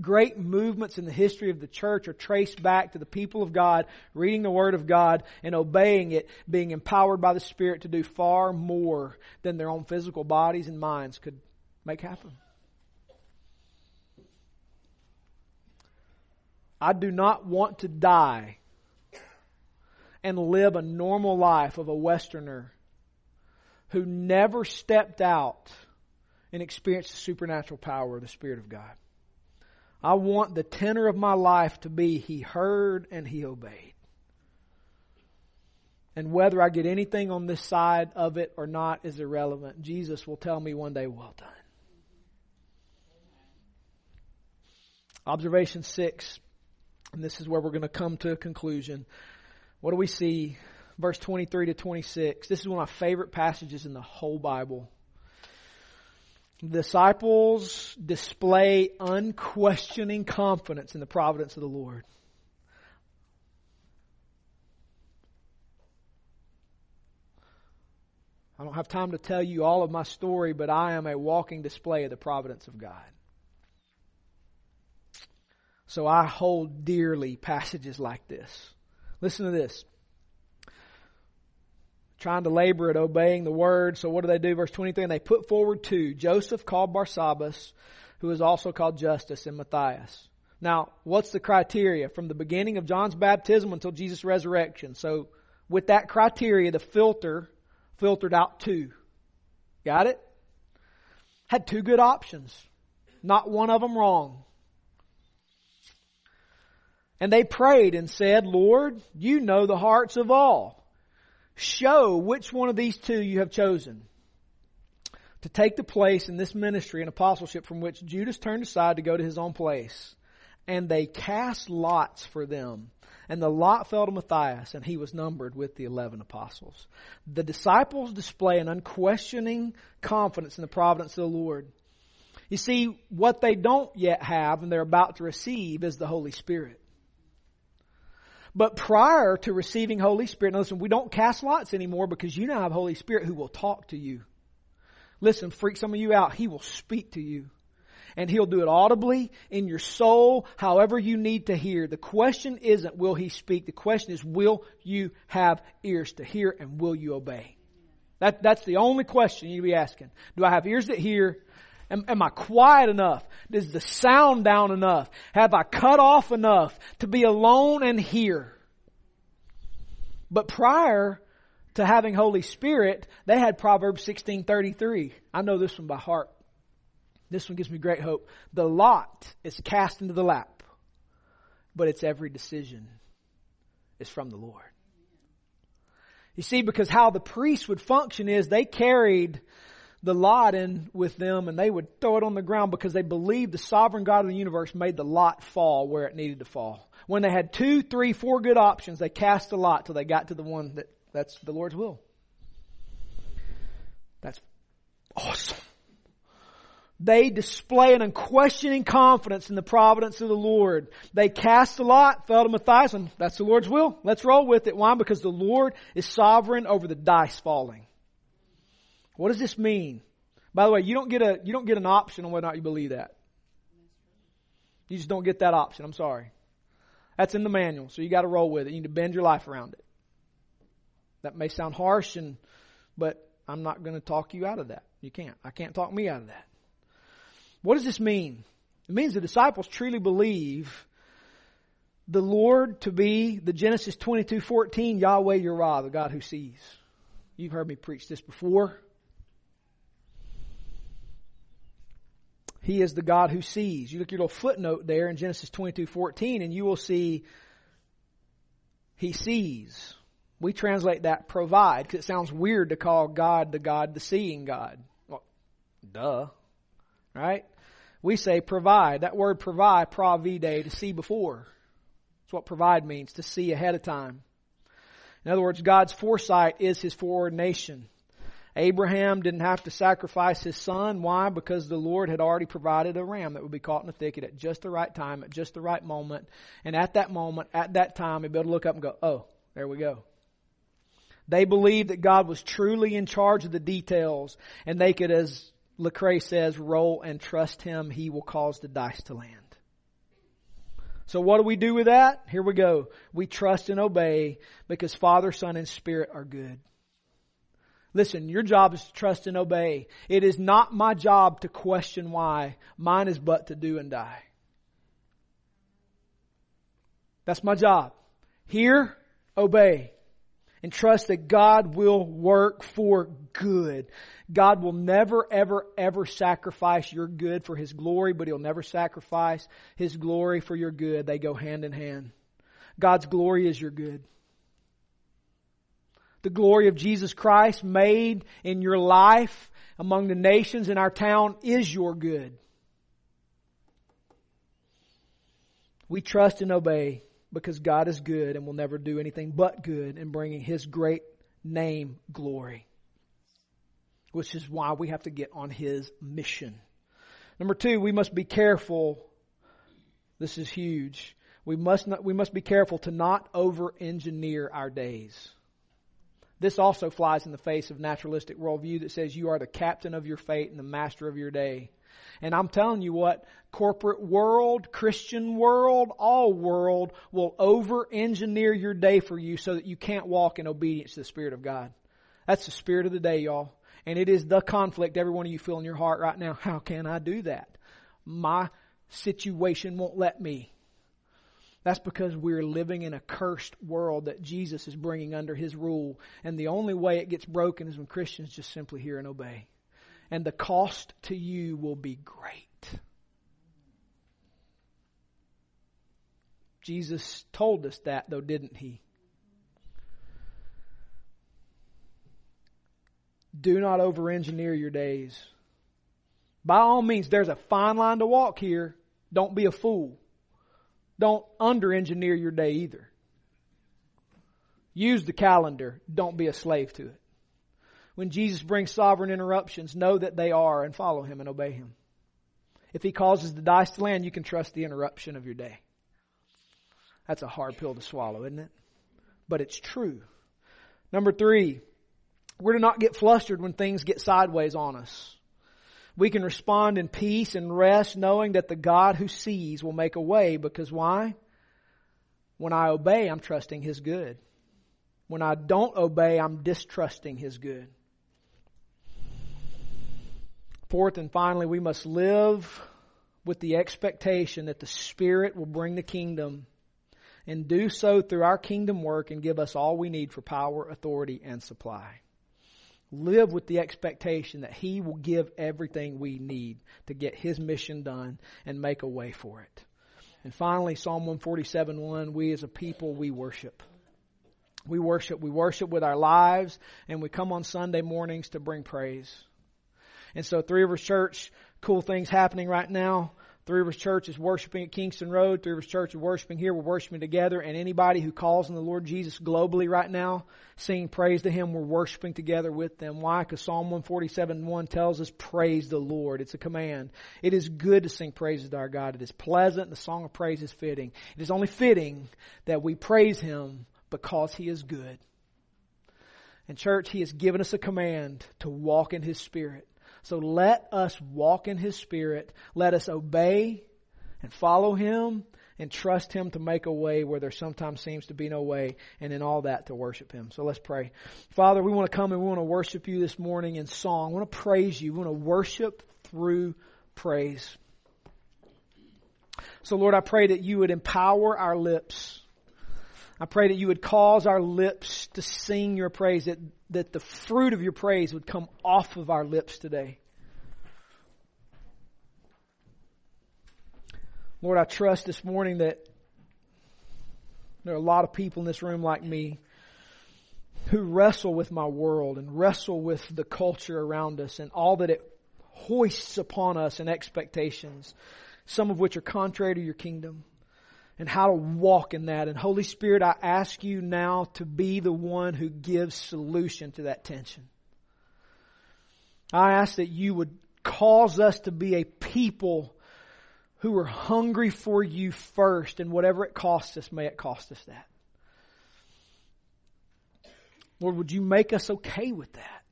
Great movements in the history of the church are traced back to the people of God reading the Word of God and obeying it, being empowered by the Spirit to do far more than their own physical bodies and minds could make happen. I do not want to die and live a normal life of a Westerner who never stepped out and experienced the supernatural power of the Spirit of God. I want the tenor of my life to be He heard and He obeyed. And whether I get anything on this side of it or not is irrelevant. Jesus will tell me one day, well done. Observation six, and this is where we're going to come to a conclusion. What do we see? Verse 23 to 26. This is one of my favorite passages in the whole Bible. The disciples display unquestioning confidence in the providence of the Lord. I don't have time to tell you all of my story, but I am a walking display of the providence of God. So I hold dearly passages like this. Listen to this. Trying to labor at obeying the word. So what do they do? Verse 23, and they put forward two. Joseph called Barsabbas, who is also called Justus, and Matthias. Now, what's the criteria? From the beginning of John's baptism until Jesus' resurrection. So with that criteria, the filter filtered out two. Got it? Had two good options. Not one of them wrong. And they prayed and said, Lord, you know the hearts of all. Show which one of these two you have chosen to take the place in this ministry and apostleship from which Judas turned aside to go to his own place. And they cast lots for them. And the lot fell to Matthias, and he was numbered with the eleven apostles. The disciples display an unquestioning confidence in the providence of the Lord. You see, what they don't yet have and they're about to receive is the Holy Spirit. But prior to receiving Holy Spirit, now listen, we don't cast lots anymore because you now have Holy Spirit who will talk to you. Listen, freak some of you out. He will speak to you and He'll do it audibly in your soul, however you need to hear. The question isn't will He speak. The question is will you have ears to hear and will you obey? That, that's the only question you need to be asking. Do I have ears that hear? Am, am I quiet enough? Is the sound down enough? Have I cut off enough to be alone and hear? But prior to having Holy Spirit, they had Proverbs 16:33. I know this one by heart. This one gives me great hope. The lot is cast into the lap, but its every decision is from the Lord. You see, because how the priests would function is they carried the lot in with them and they would throw it on the ground because they believed the sovereign God of the universe made the lot fall where it needed to fall. When they had two, three, four good options, they cast the lot till they got to the one that that's the Lord's will. That's awesome. They display an unquestioning confidence in the providence of the Lord. They cast a lot, fell to Matthias, and that's the Lord's will. Let's roll with it. Why? Because the Lord is sovereign over the dice falling. What does this mean? By the way, you don't get a, you don't get an option on whether or not you believe that. You just don't get that option. I'm sorry. That's in the manual, so you got to roll with it. You need to bend your life around it. That may sound harsh and, but I'm not going to talk you out of that. You can't. I can't talk me out of that. What does this mean? It means the disciples truly believe the Lord to be the Genesis 22, 14, Yahweh Yirah, the God who sees. You've heard me preach this before. He is the God who sees. You look at your little footnote there in Genesis 22, 14, and you will see He sees. We translate that provide because it sounds weird to call God the God, the seeing God. Well, duh. Right? We say provide. That word provide, pravide, to see before. That's what provide means, to see ahead of time. In other words, God's foresight is His foreordination. Abraham didn't have to sacrifice his son. Why? Because the Lord had already provided a ram that would be caught in the thicket at just the right time, at just the right moment. And at that moment, at that time, he'd be able to look up and go, oh, there we go. They believed that God was truly in charge of the details and they could, as Lecrae says, roll and trust Him. He will cause the dice to land. So what do we do with that? Here we go. We trust and obey because Father, Son, and Spirit are good. Listen, your job is to trust and obey. It is not my job to question why. Mine is but to do and die. That's my job. Hear, obey, and trust that God will work for good. God will never, ever, ever sacrifice your good for His glory, but He'll never sacrifice His glory for your good. They go hand in hand. God's glory is your good. The glory of Jesus Christ made in your life among the nations in our town is your good. We trust and obey because God is good and will never do anything but good in bringing His great name glory. which is why we have to get on His mission. Number two, we must be careful. This is huge. We must not, we must be careful to not over engineer our days. This also flies in the face of naturalistic worldview that says you are the captain of your fate and the master of your day. And I'm telling you what, corporate world, Christian world, all world will over engineer your day for you so that you can't walk in obedience to the Spirit of God. That's the spirit of the day, y'all. And it is the conflict every one of you feel in your heart right now. How can I do that? My situation won't let me. That's because we're living in a cursed world that Jesus is bringing under His rule. And the only way it gets broken is when Christians just simply hear and obey. And the cost to you will be great. Jesus told us that, though, didn't He? Do not over engineer your days. By all means, there's a fine line to walk here. Don't be a fool. Don't under engineer your day either. Use the calendar. Don't be a slave to it. When Jesus brings sovereign interruptions, know that they are and follow Him and obey Him. If He causes the dice to land, you can trust the interruption of your day. That's a hard pill to swallow, isn't it? But it's true. Number three, we're to not get flustered when things get sideways on us. We can respond in peace and rest knowing that the God who sees will make a way because why? When I obey, I'm trusting His good. When I don't obey, I'm distrusting His good. Fourth and finally, we must live with the expectation that the Spirit will bring the kingdom and do so through our kingdom work and give us all we need for power, authority, and supply. Live with the expectation that He will give everything we need to get His mission done and make a way for it. And finally, Psalm 147 1, we as a people, we worship. We worship. We worship with our lives, and we come on Sunday mornings to bring praise. And so, Three Rivers Church, cool things happening right now. Three Rivers Church is worshiping at Kingston Road. Three Rivers Church is worshiping here. We're worshiping together. And anybody who calls on the Lord Jesus globally right now, singing praise to Him, we're worshiping together with them. Why? Because Psalm 147 1 tells us, praise the Lord. It's a command. It is good to sing praises to our God. It is pleasant. The song of praise is fitting. It is only fitting that we praise Him because He is good. And church, He has given us a command to walk in His Spirit. So let us walk in His Spirit. Let us obey and follow Him and trust Him to make a way where there sometimes seems to be no way, and in all that to worship Him. So let's pray. Father, we want to come and we want to worship You this morning in song. We want to praise You. We want to worship through praise. So Lord, I pray that You would empower our lips. I pray that you would cause our lips to sing your praise, that that the fruit of your praise would come off of our lips today. Lord, I trust this morning that there are a lot of people in this room like me who wrestle with my world and wrestle with the culture around us and all that it hoists upon us and expectations, some of which are contrary to your kingdom and how to walk in that. And Holy Spirit, I ask you now to be the one who gives solution to that tension. I ask that you would cause us to be a people who are hungry for you first, and whatever it costs us, may it cost us that. Lord, would you make us okay with that?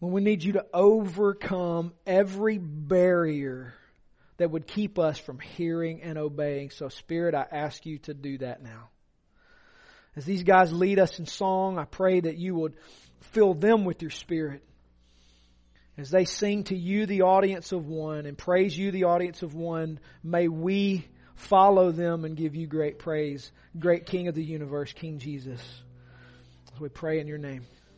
When we need you to overcome every barrier that would keep us from hearing and obeying. So, Spirit, I ask you to do that now. As these guys lead us in song, I pray that you would fill them with your Spirit. As they sing to you, the audience of one, and praise you, the audience of one, may we follow them and give you great praise. Great King of the universe, King Jesus. As we pray in your name.